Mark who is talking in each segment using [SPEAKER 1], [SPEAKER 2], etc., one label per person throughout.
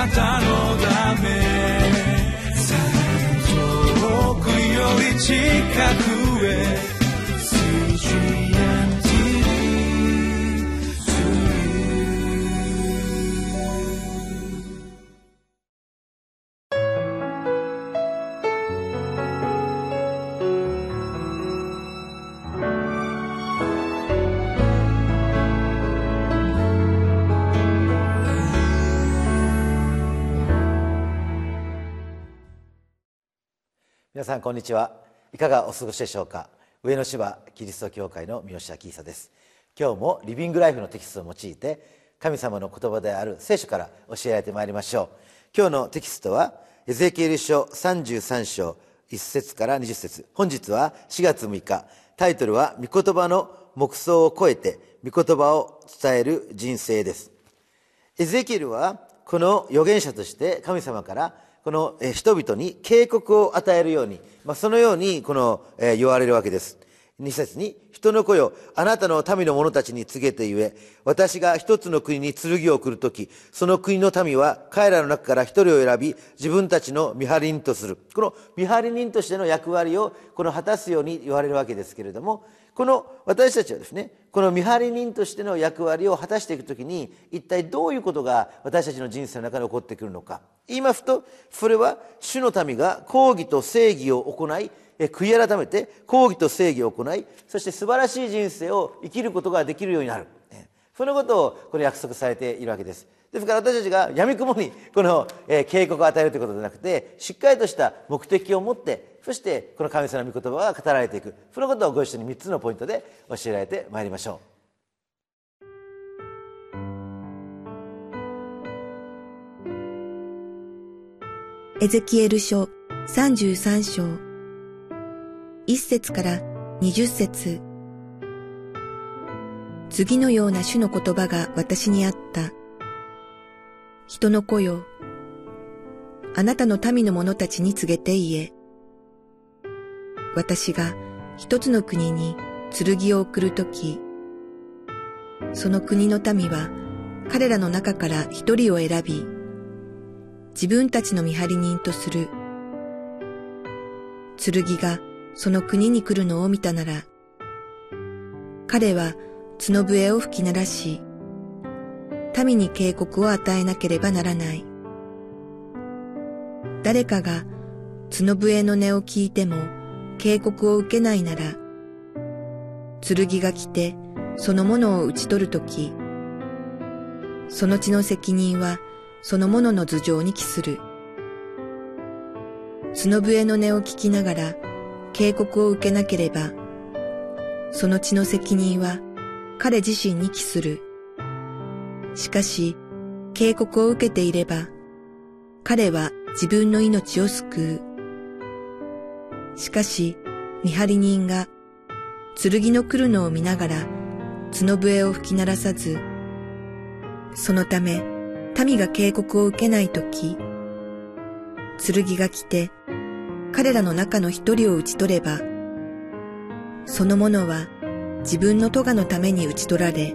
[SPEAKER 1] なたのため。遠くより近く。
[SPEAKER 2] 皆さんこんにちは。いかがお過ごしでしょうか？上野芝キリスト教会の三好明久です。今日もリビングライフのテキストを用いて神様の言葉である聖書から教えられてまいりましょう。今日のテキストはエゼキエル書33章1節から20節。本日は4月6日。タイトルは御言葉の目想を超えて御言葉を伝える人生です。エゼキエルはこの預言者として神様からこの人々に警告を与えるように、まあ、そのようにこの、え言われるわけです。二節に、人の子よ、あなたの民の者たちに告げてゆえ、私が一つの国に剣を送るとき、その国の民は彼らの中から一人を選び、自分たちの見張り人とする。この見張り人としての役割を、この果たすように言われるわけですけれども、この私たちはですねこの見張り人としての役割を果たしていくときに一体どういうことが私たちの人生の中で起こってくるのか。言いますとそれは主の民が抗議と正義を行い悔い改めて抗議と正義を行いそして素晴らしい人生を生きることができるようになる。そのことをこれ約束されているわけです。ですから私たちがやみくもにこの、警告を与えるということではなくてしっかりとした目的を持ってそしてこの神様の御言葉が語られていくそのことをご一緒に3つのポイントで教えられてまいりましょ
[SPEAKER 3] うエゼキエル書33章1節から20節次のような主の言葉が私にあった。人の子よ、あなたの民の者たちに告げて言え。私が一つの国に剣を送るとき、その国の民は彼らの中から一人を選び、自分たちの見張り人とする。剣がその国に来るのを見たなら、彼は角笛を吹き鳴らし、民に警告を与えなければならない。誰かが角笛の音を聞いても警告を受けないなら、剣が来てそのものを打ち取るとき、その地の責任はそのものの頭上に帰する。角笛の音を聞きながら警告を受けなければ、その地の責任は彼自身に帰する。しかし、警告を受けていれば、彼は自分の命を救う。しかし、見張り人が、剣の来るのを見ながら、角笛を吹き鳴らさず、そのため、民が警告を受けないとき、剣が来て、彼らの中の一人を討ち取れば、その者は自分の咎のために打ち取られ、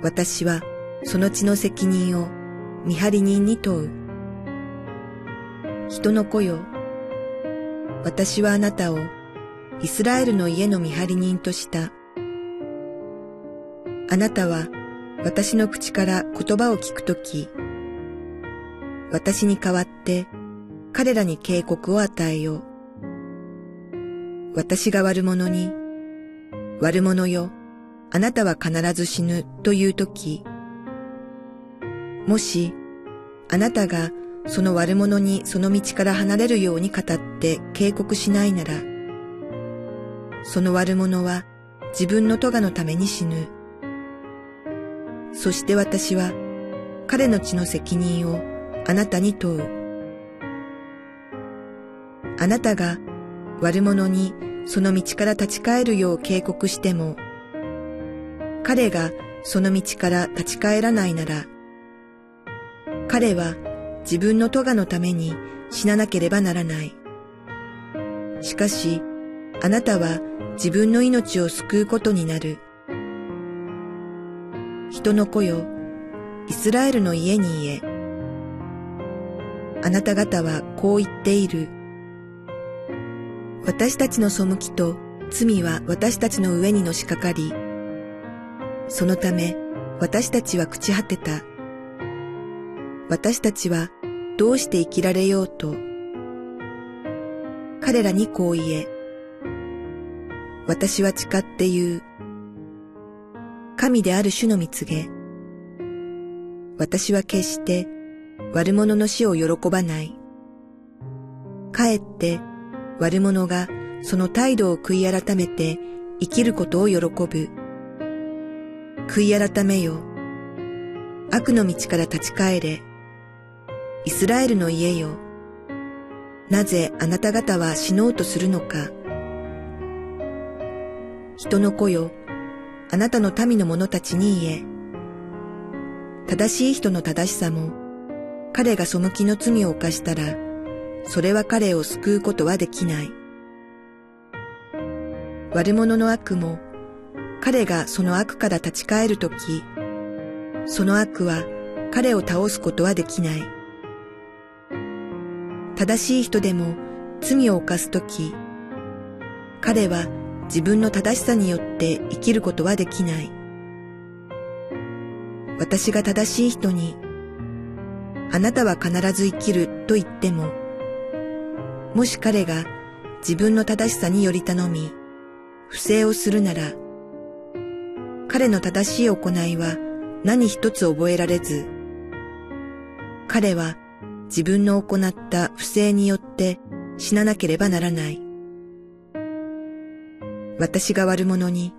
[SPEAKER 3] 私はその血の責任を見張り人に問う。人の子よ、私はあなたをイスラエルの家の見張り人とした。あなたは私の口から言葉を聞くとき、私に代わって彼らに警告を与えよう。私が悪者に悪者よ、あなたは必ず死ぬというとき、もし、あなたがその悪者にその道から離れるように語って警告しないなら、その悪者は自分の咎のために死ぬ。そして私は彼の血の責任をあなたに問う。あなたが悪者にその道から立ち返るよう警告しても、彼がその道から立ち返らないなら、彼は自分の咎のために死ななければならない。しかし、あなたは自分の命を救うことになる。人の子よ、イスラエルの家に言え。あなた方はこう言っている。私たちの背きと罪は私たちの上にのしかかり、そのため私たちは朽ち果てた。私たちはどうして生きられようと。彼らにこう言え。私は誓って言う。神である主の蜜げ。私は決して悪者の死を喜ばない。かえって悪者がその態度を悔い改めて生きることを喜ぶ。悔い改めよ。悪の道から立ち返れ。イスラエルの家よ。なぜあなた方は死のうとするのか。人の子よ、あなたの民の者たちに言え。正しい人の正しさも、彼が背きの罪を犯したら、それは彼を救うことはできない。悪者の悪も、彼がその悪から立ち返るとき、その悪は彼を倒すことはできない。正しい人でも罪を犯すとき、彼は自分の正しさによって生きることはできない。私が正しい人に、あなたは必ず生きると言っても、もし彼が自分の正しさにより頼み、不正をするなら、彼の正しい行いは何一つ覚えられず、彼は自分の行った不正によって死ななければならない。私が悪者に、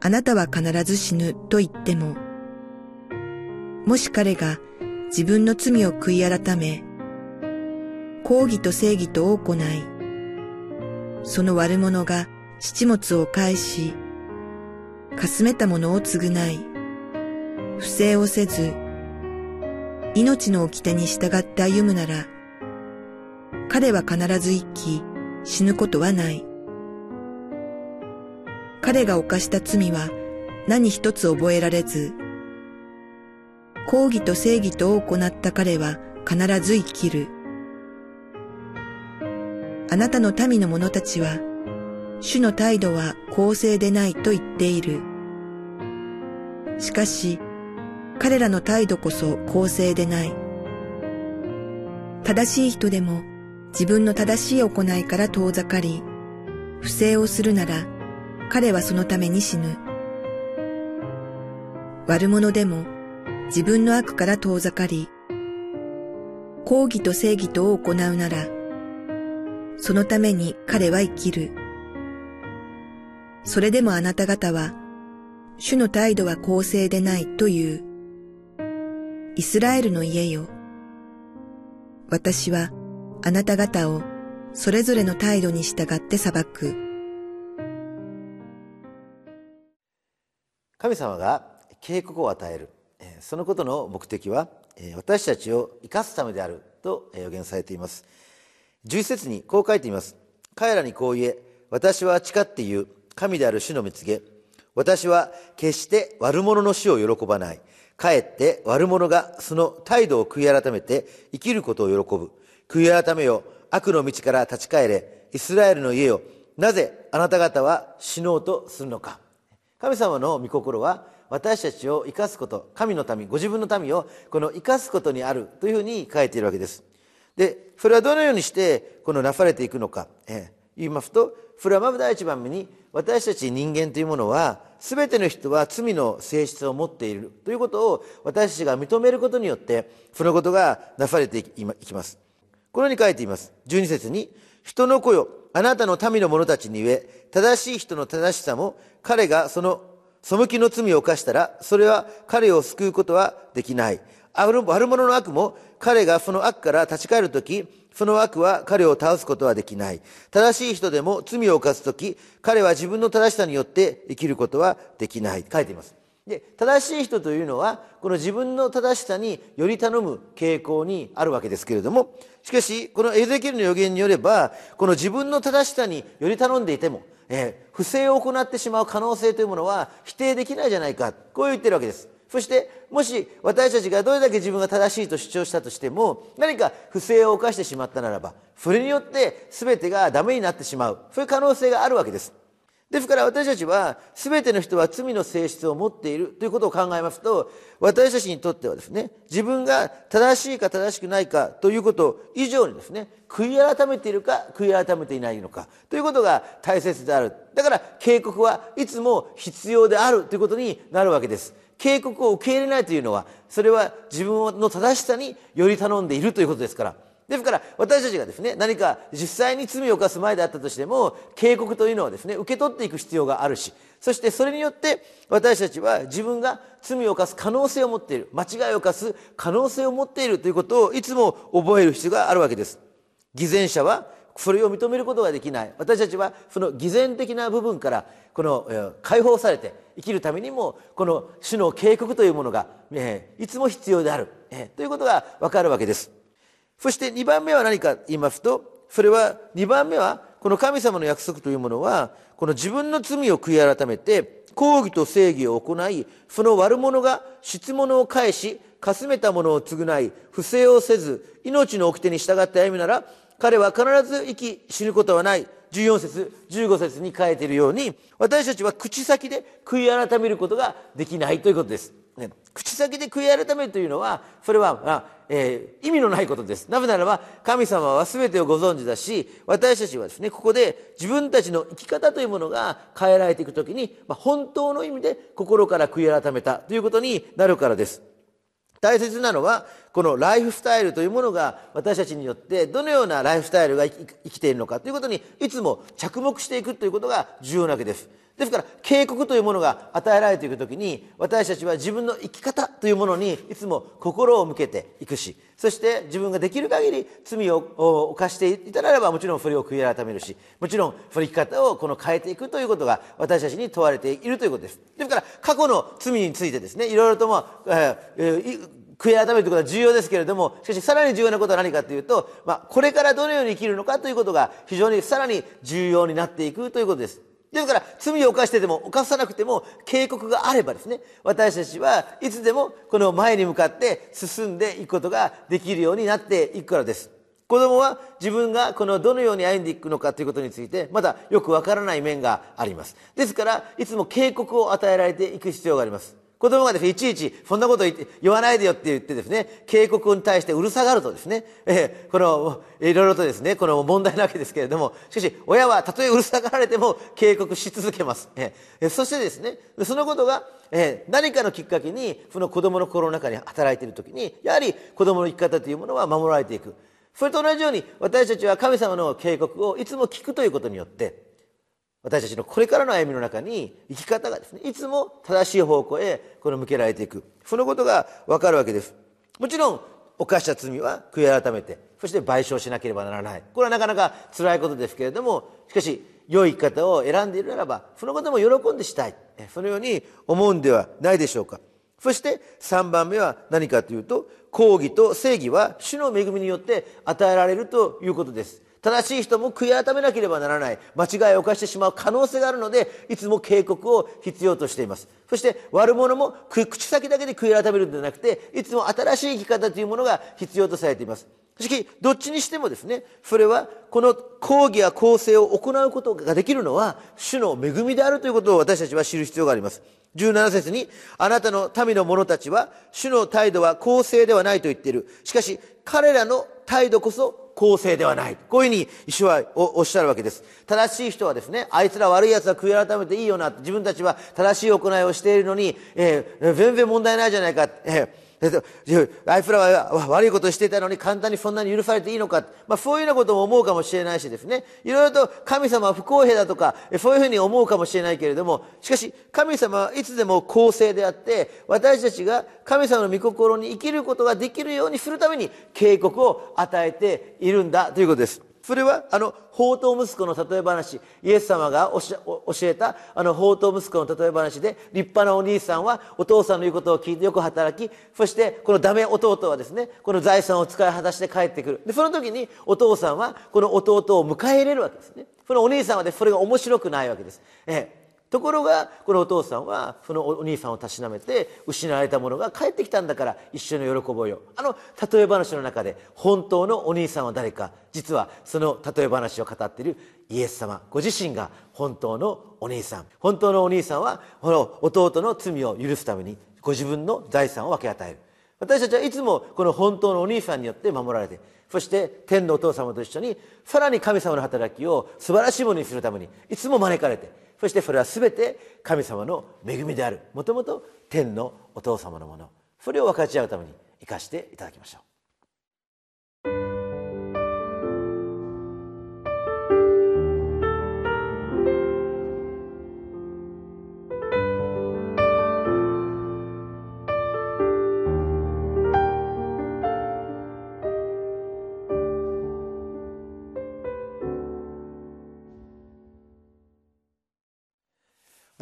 [SPEAKER 3] あなたは必ず死ぬと言っても、もし彼が自分の罪を悔い改め、抗義と正義とを行い、その悪者が七物を返し、かすめたものを償い、不正をせず、命の掟に従って歩むなら、彼は必ず生き、死ぬことはない。彼が犯した罪は何一つ覚えられず、抗議と正義とを行った彼は必ず生きる。あなたの民の者たちは、主の態度は公正でないと言っている。しかし、彼らの態度こそ公正でない。正しい人でも自分の正しい行いから遠ざかり、不正をするなら彼はそのために死ぬ。悪者でも自分の悪から遠ざかり、抗議と正義とを行うなら、そのために彼は生きる。それでもあなた方は、主の態度は公正でないという。イスラエルの家よ。私はあなた方をそれぞれの態度に従って裁く。
[SPEAKER 2] 神様が警告を与える。そのことの目的は私たちを生かすためである。と予言されています。11節にこう書いています。彼らにこう言え。私は誓って言う。神である主の蜜げ私は決して悪者の死を喜ばない。かえって悪者がその態度を悔い改めて生きることを喜ぶ。悔い改めよ悪の道から立ち返れ。イスラエルの家よなぜあなた方は死のうとするのか。神様の御心は私たちを生かすこと神の民ご自分の民をこの生かすことにあるというふうに書いているわけです。でそれはどのようにしてこのなされていくのか、えー、言いますとそれはまず第一番目に私たち人間というものは全ての人は罪の性質を持っているということを私たちが認めることによってそのことがなされていきますこのように書いています12節に人の子よあなたの民の者たちに言え正しい人の正しさも彼がその背きの罪を犯したら、それは彼を救うことはできない。悪者の悪も彼がその悪から立ち返るとき、その悪は彼を倒すことはできない。正しい人でも罪を犯すとき、彼は自分の正しさによって生きることはできない。書いています。で、正しい人というのは、この自分の正しさにより頼む傾向にあるわけですけれども、しかし、このエゼキエルの予言によれば、この自分の正しさにより頼んでいても、えー、不正を行ってしまう可能性というものは否定できないじゃないかこう言ってるわけです。そしてもし私たちがどれだけ自分が正しいと主張したとしても何か不正を犯してしまったならばそれによって全てがダメになってしまう。そういう可能性があるわけです。ですから私たちは全ての人は罪の性質を持っているということを考えますと私たちにとってはですね自分が正しいか正しくないかということ以上にですね悔い改めているか悔い改めていないのかということが大切である。だから警告はいつも必要であるということになるわけです。警告を受け入れないというのはそれは自分の正しさにより頼んでいるということですから。ですから私たちがですね何か実際に罪を犯す前であったとしても警告というのはですね受け取っていく必要があるしそしてそれによって私たちは自分が罪を犯す可能性を持っている間違いを犯す可能性を持っているということをいつも覚える必要があるわけです。偽善者はそれを認めることができない。私たちはその偽善的な部分からこの解放されて生きるためにもこの主の警告というものが、えいつも必要である、えということが分かるわけです。そして2番目は何か言いますとそれは2番目はこの神様の約束というものはこの自分の罪を悔い改めて抗議と正義を行いその悪者が質問を返しかすめたものを償い不正をせず命の掟に従って歩むなら彼は必ず生き死ぬことはない。14節15節に書いているように私たちは口先で悔い改めることができないということです。ね、口先で悔い改めるというのはそれは、あえー、意味のないことです。なぜならば神様は全てをご存知だし私たちはですねここで自分たちの生き方というものが変えられていく時に、まあ、本当の意味で心から悔い改めたということになるからです。大切なのはこのライフスタイルというものが私たちによってどのようなライフスタイルが生きているのかということにいつも着目していくということが重要なわけです。ですから警告というものが与えられていく時に私たちは自分の生き方というものにいつも心を向けていくしそして自分ができる限り罪を犯していたならばもちろんそれを悔い改めるしもちろんその生き方をこの変えていくということが私たちに問われているということです。ですから過去の罪についてですねいろいろとも、えー、悔い改めるということは重要ですけれどもしかしさらに重要なことは何かというと、まあ、これからどのように生きるのかということが非常にさらに重要になっていくということです。ですから罪を犯してでも犯さなくても警告があればですね私たちはいつでもこの前に向かって進んでいくことができるようになっていくからです。子供は自分がこのどのように歩んでいくのかということについてまだよくわからない面があります。ですからいつも警告を与えられていく必要があります。子供がですね、いちいち、そんなこと言言わないでよって言ってですね、警告に対してうるさがるとですね、えー、この、いろいろとですね、この問題なわけですけれども、しかし、親はたとえうるさがられても警告し続けます。えー、そしてですね、そのことが、えー、何かのきっかけに、その子供の心の中に働いているときに、やはり子供の生き方というものは守られていく。それと同じように、私たちは神様の警告をいつも聞くということによって、私たちのこれからの歩みの中に生き方がですねいつも正しい方向へこの向けられていく。そのことが分かるわけです。もちろん犯した罪は悔い改めてそして賠償しなければならない。これはなかなか辛いことですけれどもしかし良い生き方を選んでいるならばそのことも喜んでしたい。そのように思うんではないでしょうか。そして3番目は何かというと抗議と正義は主の恵みによって与えられるということです。正しい人も悔い改めなければならない。間違いを犯してしまう可能性があるのでいつも警告を必要としています。そして悪者も口先だけで悔い改めるのではなくていつも新しい生き方というものが必要とされています。しかしどっちにしてもですねそれはこの抗議や構成を行うことができるのは主の恵みであるということを私たちは知る必要があります。17節にあなたの民の者たちは主の態度は公正ではないと言っているしかし彼らの態度こそ公正ではない。こういうふうに主はおっしゃるわけです。正しい人はですね、あいつら悪い奴は悔い改めていいよな。自分たちは正しい行いをしているのに、えー、全然問題ないじゃないか。えーあいつらは悪いことをしていたのに簡単にそんなに許されていいのか、まあ、そういうようなことも思うかもしれないしですねいろいろと神様は不公平だとかそういうふうに思うかもしれないけれどもしかし神様はいつでも公正であって私たちが神様の御心に生きることができるようにするために警告を与えているんだということです。それはあの宝刀息子の例え話。イエス様が教えたあの宝刀息子の例え話で立派なお兄さんはお父さんの言うことを聞いてよく働きそしてこのダメ弟はですねこの財産を使い果たして帰ってくる。でその時にお父さんはこの弟を迎え入れるわけですね。そのお兄さんはでそれが面白くないわけです、ええ。ところがこのお父さんはそのお兄さんをたしなめて失われたものが帰ってきたんだから一緒に喜ぼうよ。あの例え話の中で本当のお兄さんは誰か実はその例え話を語っているイエス様ご自身が本当のお兄さん。本当のお兄さんはこの弟の罪を許すためにご自分の財産を分け与える。私たちはいつもこの本当のお兄さんによって守られてそして天のお父様と一緒にさらに神様の働きを素晴らしいものにするためにいつも招かれてそしてそれは全て神様の恵みである。もともと天のお父様のもの。それを分かち合うために生かしていただきましょう。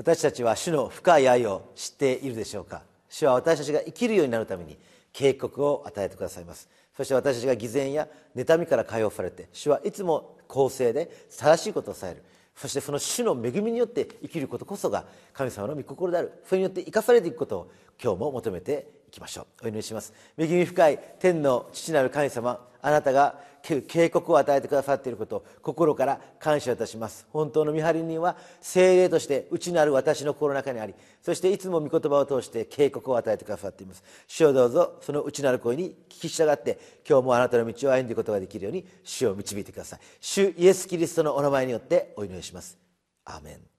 [SPEAKER 2] 私たちは主の深い愛を知っているでしょうか？主は私たちが生きるようになるために警告を与えてくださいます。そして私たちが偽善や妬みから解放されて主はいつも公正で正しいことをさえる。そしてその主の恵みによって生きることこそが神様の御心である。それによって生かされていくことを今日も求めていきましょう。お祈りします。恵み深い天の父なる神様あなたが警告を与えてくださっていることを心から感謝いたします。本当の見張り人は精霊として内なる私の心の中にありそしていつも御言葉を通して警告を与えてくださっています。主をどうぞその内なる声に聞き従って今日もあなたの道を歩んでいくことができるように主を導いてください。主イエス・キリストのお名前によってお祈りします。アーメン。